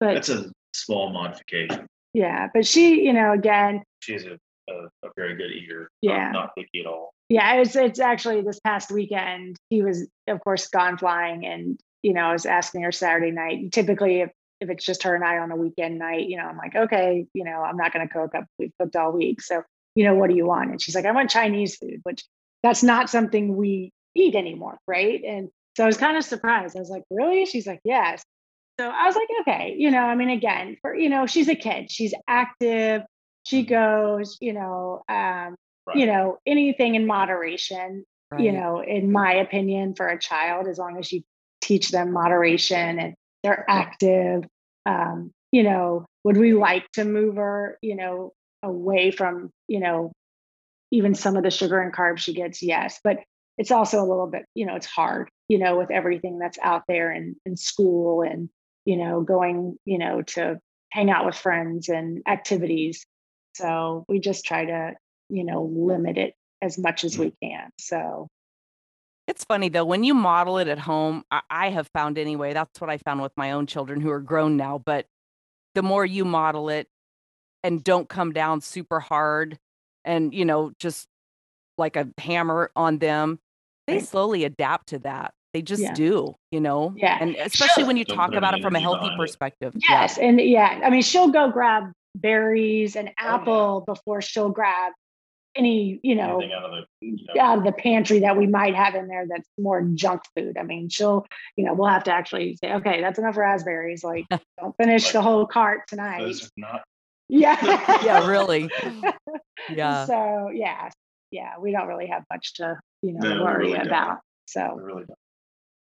But that's a small modification. yeah, but she, you know, again, She's a a, a very good eater. Yeah. not, not picky at all. Yeah, it's it's actually this past weekend. He was, of course, gone flying, and you know, I was asking her Saturday night. Typically, if if it's just her and I on a weekend night, you know, I'm like, okay, you know, I'm not going to cook. I've we've cooked all week, so you know, what do you want? And she's like, I want Chinese food, which that's not something we eat anymore, right? And so I was kind of surprised. I was like, really? She's like, yes. So I was like, okay, you know, I mean, again, for you know, she's a kid. She's active. She goes, you know, um, you know, anything in moderation Right. you know, in my opinion, for a child, as long as you teach them moderation and they're active. Um, you know, would we like to move her, you know, away from, you know, even some of the sugar and carbs she gets? Yes. But it's also a little bit, you know, it's hard, you know, with everything that's out there in, in school and, you know, going, you know, to hang out with friends and activities. So we just try to, you know, limit it as much as mm. we can. So It's funny though, when you model it at home, I, I have found anyway, that's what I found with my own children who are grown now. But the more you model it and don't come down super hard and, you know, just like a hammer on them, they slowly adapt to that. They just Yeah. do, you know? Yeah. And especially when you talk about it from a healthy behind it. perspective. Yeah. Yes, and yeah, I mean, she'll go grab berries and Oh, yeah. apple before she'll grab any, you know, out of the you know, out of the pantry that we might have in there that's more junk food. I mean, she'll, you know, we'll have to actually say, okay, that's enough raspberries. Like, don't finish the whole cart tonight. those are not Yeah. Yeah, really. Yeah. So yeah, yeah, we don't really have much to, you know, No, worry really don't. about. we So really don't.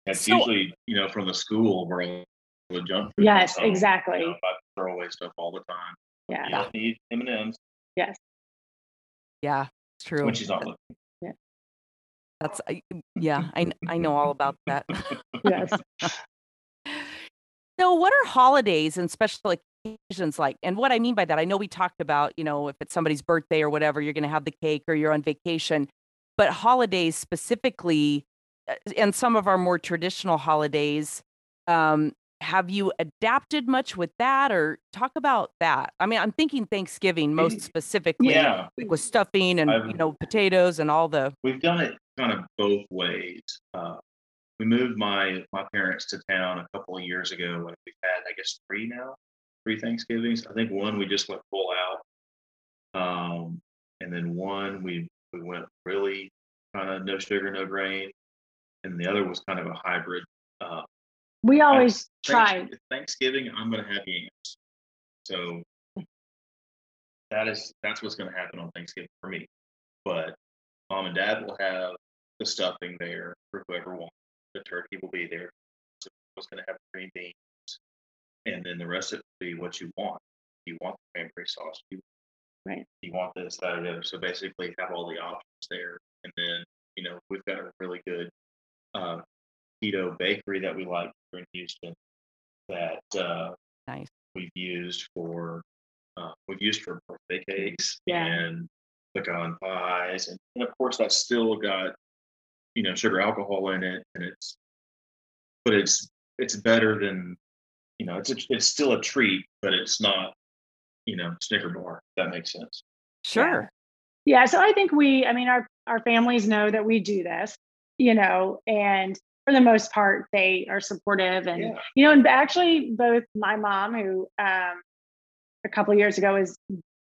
It's So- usually, you know, from the school where all the junk food. Yes, comes exactly. You know, I throw away stuff all the time. yeah, You don't need M and M's yes, Yeah, it's true. when she's not looking. That's, I- yeah, I, I know all about that. yes. So, what are holidays and special occasions like? And what I mean by that, I know we talked about, you know, if it's somebody's birthday or whatever, you're going to have the cake or you're on vacation. But holidays specifically, uh, and some of our more traditional holidays, um, have you adapted much with that or talk about that? I mean, I'm thinking Thanksgiving most specifically, Yeah, with stuffing and, you I've- know, potatoes and all the, we've done it kind of both ways. Uh, we moved my my parents to town a couple of years ago, and we've had, I guess, three now, three Thanksgivings. I think one we just went full out, um, and then one we we went really kind of no sugar, no grain, and the other was kind of a hybrid. Uh, we always Thanks- try. Thanksgiving, I'm going to have yams. So that is that's what's going to happen on Thanksgiving for me. But mom and dad will have the stuffing there for whoever wants. The turkey will be there. So what's going to have green beans, and then the rest of it will be what you want. You want the cranberry sauce. You Right. you want this, that, or the other. So basically, have all the options there, and then you know we've got a really good uh, keto bakery that we like in Houston that uh, Nice. we've used for uh, we've used for birthday cakes Yeah. and pecan pies, and, and of course that's still got you know sugar alcohol in it, and it's but it's it's better than you know it's a, it's still a treat, but it's not you know Snicker bar. If that makes sense. Sure. Yeah, so I think we, I mean, our our families know that we do this, you know, and for the most part, they are supportive, and Yeah. you know, and actually, both my mom, who um, a couple years ago was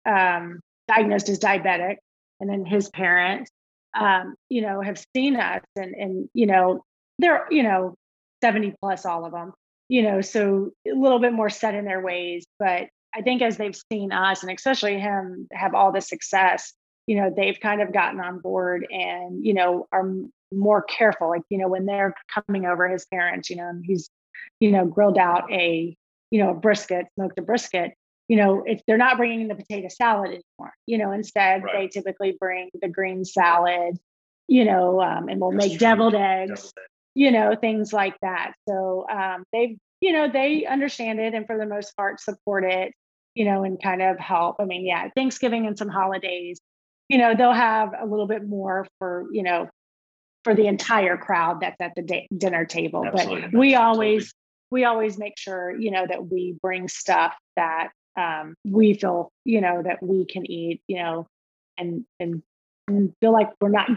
um, diagnosed as diabetic, and then his parents, um, you know, have seen us, and and you know, they're you know, seventy plus, all of them, you know, so a little bit more set in their ways, but I think as they've seen us, and especially him, have all the success, you know, they've kind of gotten on board, and you know, are more careful. Like you know, when they're coming over, his parents, you know, and he's, you know, grilled out a, you know, a brisket, smoked a brisket. You know, if they're not bringing the potato salad anymore, you know, instead they typically bring the green salad, you know, um, and we'll That's make true. deviled eggs Deviled egg. you know things like that so um, they you know they understand it and for the most part support it you know and kind of help i mean yeah thanksgiving and some holidays you know they'll have a little bit more for you know for the entire crowd that's at the da- dinner table Absolutely. but we Absolutely. always we always make sure you know that we bring stuff that um, we feel you know that we can eat you know and and, and feel like we're not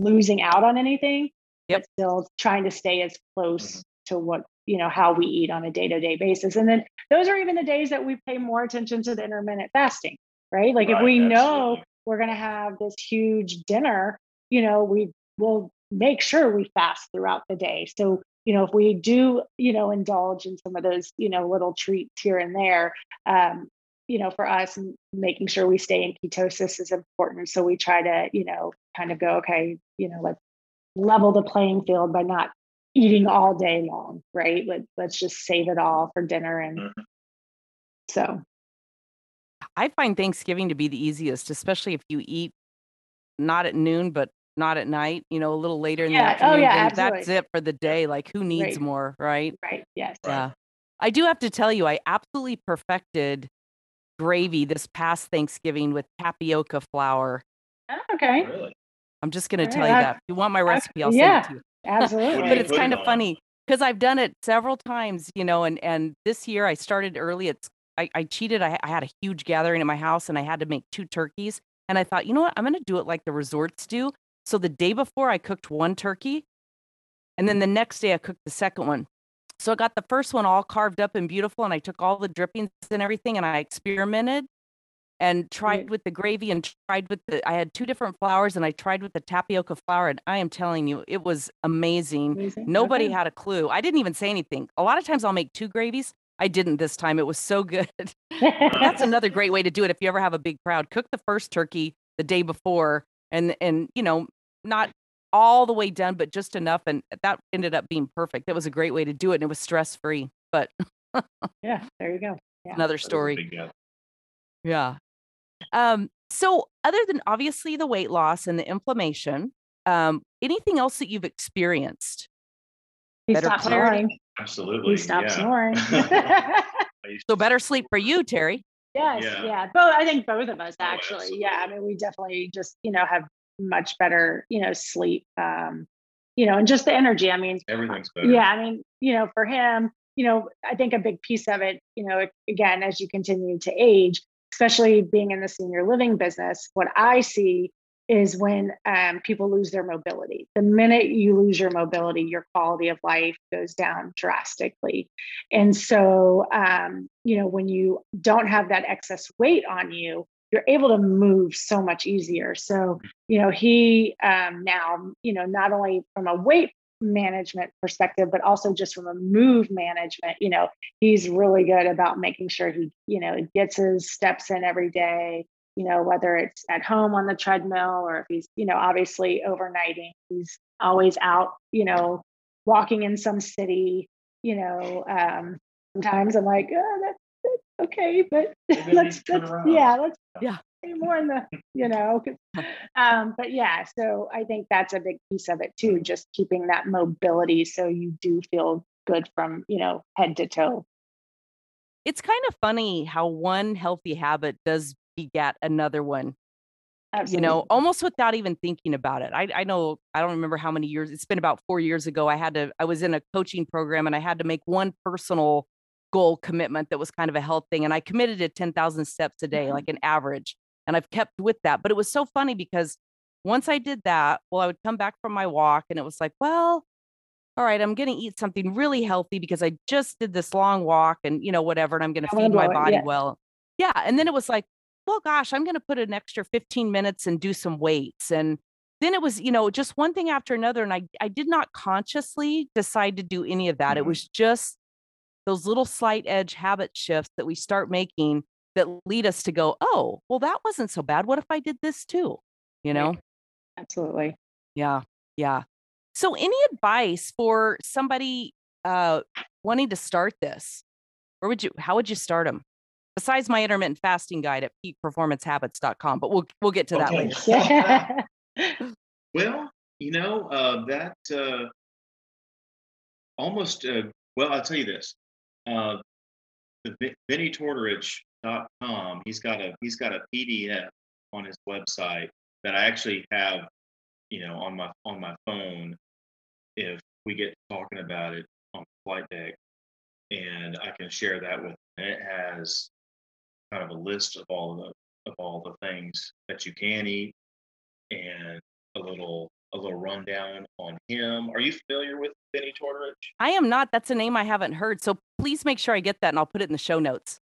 losing out on anything Yep. but still trying to stay as close Mhm. to what you know how we eat on a day-to-day basis and then those are even the days that we pay more attention to the intermittent fasting right like if Right, we know absolutely. We're going to have this huge dinner you know we will make sure we fast throughout the day. So you know if we do you know indulge in some of those you know little treats here and there um you know for us making sure we stay in ketosis is important. So we try to you know kind of go okay you know let's level the playing field by not eating all day long right? Let, let's just save it all for dinner and Mhm. so I find Thanksgiving to be the easiest, especially if you eat not at noon, but not at night, you know, a little later in the Yeah. Oh, afternoon. yeah, then that's it for the day. Like, who needs Right. more, right? right yes Yeah. I do have to tell you, I absolutely perfected gravy this past Thanksgiving with tapioca flour. Oh, okay Really? I'm just going to Alright, tell you I- that. If you want my recipe, I'll yeah. send it to you. absolutely But it's kind of funny because I've done it several times, you know, and and this year I started early. It's I, I cheated. I, I had a huge gathering at my house and I had to make two turkeys. And I thought, you know what? I'm going to do it like the resorts do. So the day before, I cooked one turkey, and then the next day I cooked the second one. So I got the first one all carved up and beautiful, and I took all the drippings and everything, and I experimented and tried with the gravy and tried with the. I had two different flours, and I tried with the tapioca flour, and I am telling you, it was amazing. Amazing. Nobody Okay. had a clue. I didn't even say anything. A lot of times I'll make two gravies. I didn't this time. It was so good. That's another great way to do it if you ever have a big crowd. Cook the first turkey the day before and and you know, not all the way done but just enough and that ended up being perfect. That was a great way to do it and it was stress free. But yeah there you go Yeah. another That is a story. Yeah. Um so other than obviously the weight loss and the inflammation, um anything else that you've experienced? He better stopped clarity. snoring Absolutely. he stopped yeah. snoring I So better sleep for you, Terri. Yes, Yeah. yeah. Both I think both of us Oh, actually. Yeah. I mean, we definitely just, you know, have much better, you know, sleep. Um, you know, and just the energy. I mean, Everything's better. yeah, I mean, you know, for him, you know, I think a big piece of it, you know, again, as you continue to age, especially being in the senior living business, what I see is when um, people lose their mobility. The minute you lose your mobility, your quality of life goes down drastically. And so, um, you know, when you don't have that excess weight on you, you're able to move so much easier. So, you know, he um, now, you know, not only from a weight management perspective, but also just from a move management, you know, he's really good about making sure he, you know, gets his steps in every day, you know, whether it's at home on the treadmill or if he's, you know, obviously overnighting, he's always out, you know, walking in some city, you know, um, sometimes I'm like, oh, that's, that's okay, but let's, let's yeah, let's yeah more in the, you know, um, but yeah, so I think that's a big piece of it too, just keeping that mobility so you do feel good from, you know, head to toe. It's kind of funny how one healthy habit does beget another one. Absolutely. You know, almost without even thinking about it. I, I know I don't remember how many years. It's been about four years ago. I had to. I was in a coaching program and I had to make one personal goal commitment that was kind of a health thing, and I committed to ten thousand steps a day, mm-hmm. like an average. And I've kept with that. But it was so funny because once I did that, well, I would come back from my walk and it was like, well, all right, I'm going to eat something really healthy because I just did this long walk and, you know, whatever. And I'm going to feed my body yeah. well. Yeah. And then it was like, well, gosh, I'm going to put an extra 15 minutes and do some weights. And then it was, you know, just one thing after another. And I, I did not consciously decide to do any of that. Mm-hmm. It was just those little slight edge habit shifts that we start making that lead us to go, oh, well, that wasn't so bad. What if I did this too? You know? Right. Absolutely. Yeah. Yeah. So, any advice for somebody uh, wanting to start this? Where would you, how would you start them? Besides my intermittent fasting guide at peakperformancehabits.com, but we'll, we'll get to that okay. later. well, you know, uh, that uh, almost, uh, well, I'll tell you this. Uh, the Vinnie Tortorich com. He's got a he's got a PDF on his website that I actually have, you know, on my on my phone. If we get talking about it on the flight deck, and I can share that with. And it has kind of a list of all of the of all the things that you can eat, and a little a little rundown on him. Are you familiar with Benny Tortorich? I am not. That's a name I haven't heard. So please make sure I get that, and I'll put it in the show notes.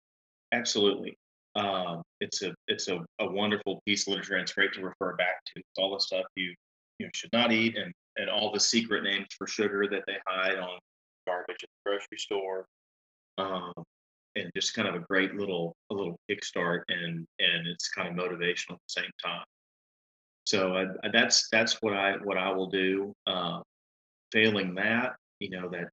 Absolutely. Um, it's a it's a, a wonderful piece of literature, and it's great to refer back to. It's all the stuff you you know, should not eat, and and all the secret names for sugar that they hide on garbage at the grocery store. Um, and just kind of a great little a little kickstart, and and it's kind of motivational at the same time. So I, that's that's what I what I will do. Uh, failing that, you know that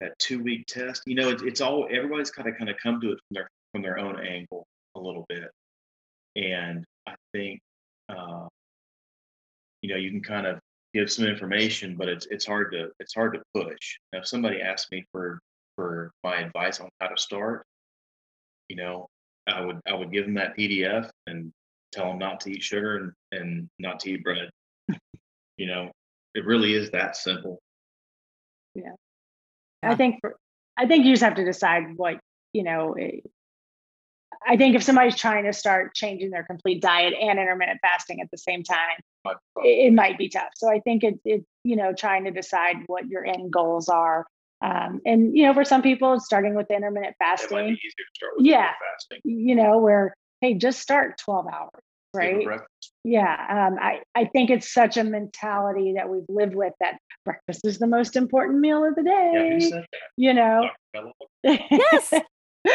that two week test. You know, it, it's all everybody's kind of kind of come to it from their from their own angle a little bit, and I think uh, you know you can kind of give some information, but it's it's hard to it's hard to push. Now, if somebody asks me for for my advice on how to start, you know, I would I would give them that PDF and tell them not to eat sugar and and not to eat bread. you know, it really is that simple. Yeah. I think for, I think you just have to decide what, you know, eh, I think if somebody's trying to start changing their complete diet and intermittent fasting at the same time, it, it might be tough. So I think it, it, you know, trying to decide what your end goals are. Um, and, you know, for some people, starting with intermittent fasting, yeah, fasting. you know, where, hey, just start 12 hours right? Yeah, um, I I think it's such a mentality that we've lived with that breakfast is the most important meal of the day. Yeah, you know. yes,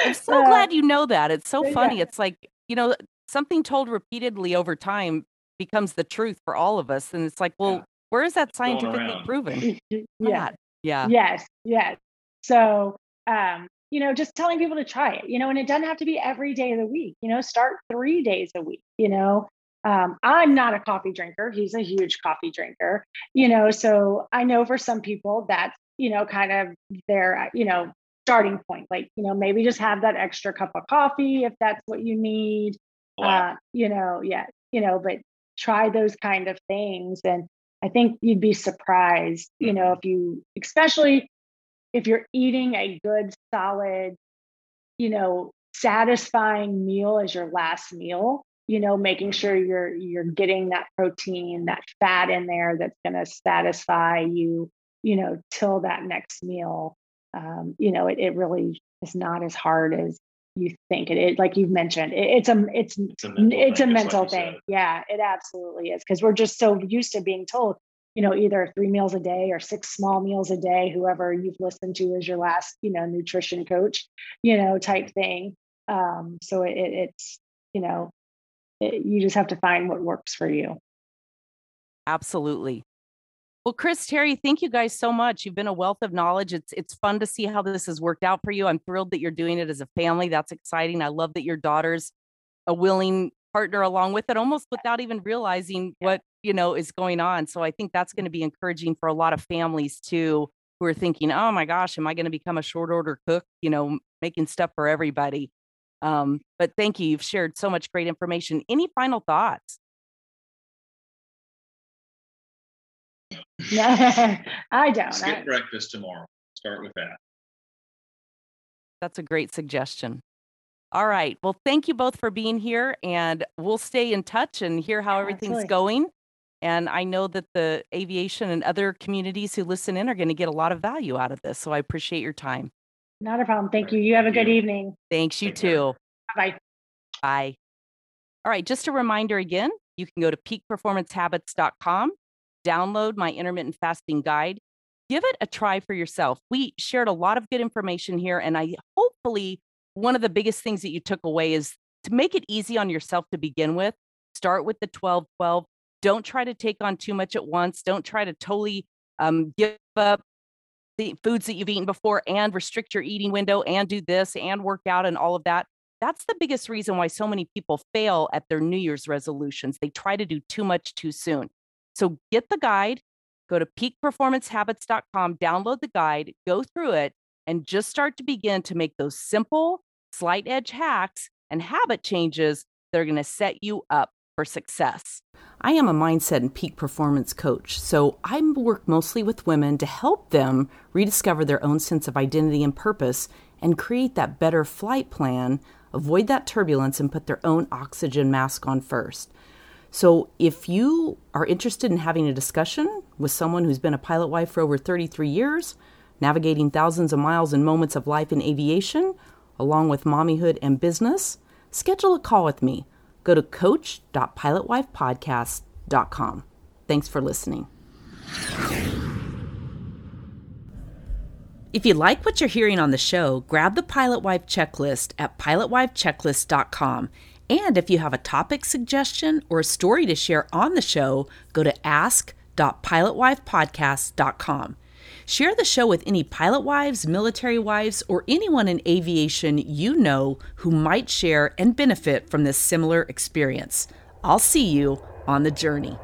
I'm so uh, glad you know that. It's so funny. Yeah. It's like you know something told repeatedly over time becomes the truth for all of us, and it's like, well, yeah. where is that scientifically proven? yeah. Yeah. Yes. Yes. So um, you know, just telling people to try it, you know, and it doesn't have to be every day of the week, you know, start three days a week, you know. Um, I'm not a coffee drinker. He's a huge coffee drinker, you know, so I know for some people that's, you know, kind of their, you know, starting point. Like, you know, maybe just have that extra cup of coffee if that's what you need. Uh, you know, yeah, you know, but try those kind of things. And I think you'd be surprised, you know, mm-hmm. if you, especially if you're eating a good, solid, you know, satisfying meal as your last meal, you know, making sure you're you're getting that protein, that fat in there that's going to satisfy you, you know, till that next meal. Um, you know, it, it really is not as hard as you think it is. Like you've mentioned, it, it's a it's it's a mental it's thing, a mental like thing. Yeah, it absolutely is because we're just so used to being told, you know, either three meals a day or six small meals a day, whoever you've listened to as your last, you know, nutrition coach, you know, type thing. Um, so it, it, it's you know, it, you just have to find what works for you. Absolutely. Well, Chris, Terri, thank you guys so much. You've been a wealth of knowledge. It's it's fun to see how this has worked out for you. I'm thrilled that you're doing it as a family. That's exciting. I love that your daughter's a willing partner along with it, almost without even realizing what you know is going on. So I think that's going to be encouraging for a lot of families too, who are thinking, "Oh my gosh, am I going to become a short order cook? You know, making stuff for everybody." Um, but thank you. You've shared so much great information. Any final thoughts? I don't. Skip I, breakfast tomorrow. Start with that. That's a great suggestion. All right. Well, thank you both for being here, and we'll stay in touch and hear how everything's Absolutely. going. And I know that the aviation and other communities who listen in are going to get a lot of value out of this. So I appreciate your time. Not a problem. Thank you. You have a good evening. Thanks. You Take too. Bye. Bye. All right. Just a reminder again you can go to peakperformancehabits.com download my intermittent fasting guide. Give it a try for yourself. We shared a lot of good information here, and I hopefully one of the biggest things that you took away is to make it easy on yourself to begin with. Start with the 12 12. Don't try to take on too much at once. Don't try to totally um, give up the foods that you've eaten before and restrict your eating window and do this and work out and all of that. That's the biggest reason why so many people fail at their New Year's resolutions. They try to do too much too soon. So get the guide, go to peakperformancehabits.com, download the guide, go through it, and just start to begin to make those simple, slight edge hacks and habit changes that are going to set you up for success. I am a mindset and peak performance coach, so I work mostly with women to help them rediscover their own sense of identity and purpose and create that better flight plan, avoid that turbulence, and put their own oxygen mask on first. So, if you are interested in having a discussion with someone who's been a pilot wife for over 33 years, navigating thousands of miles and moments of life in aviation, along with mommyhood and business, schedule a call with me. Go to coach.pilotwifepodcast.com. Thanks for listening. If you like what you're hearing on the show, grab the Pilot Wife checklist at pilotwifechecklist.com and if you have a topic suggestion or a story to share on the show, go to ask.pilotwifepodcast.com. Share the show with any pilot wives, military wives, or anyone in aviation you know who might share and benefit from this similar experience. I'll see you on the journey.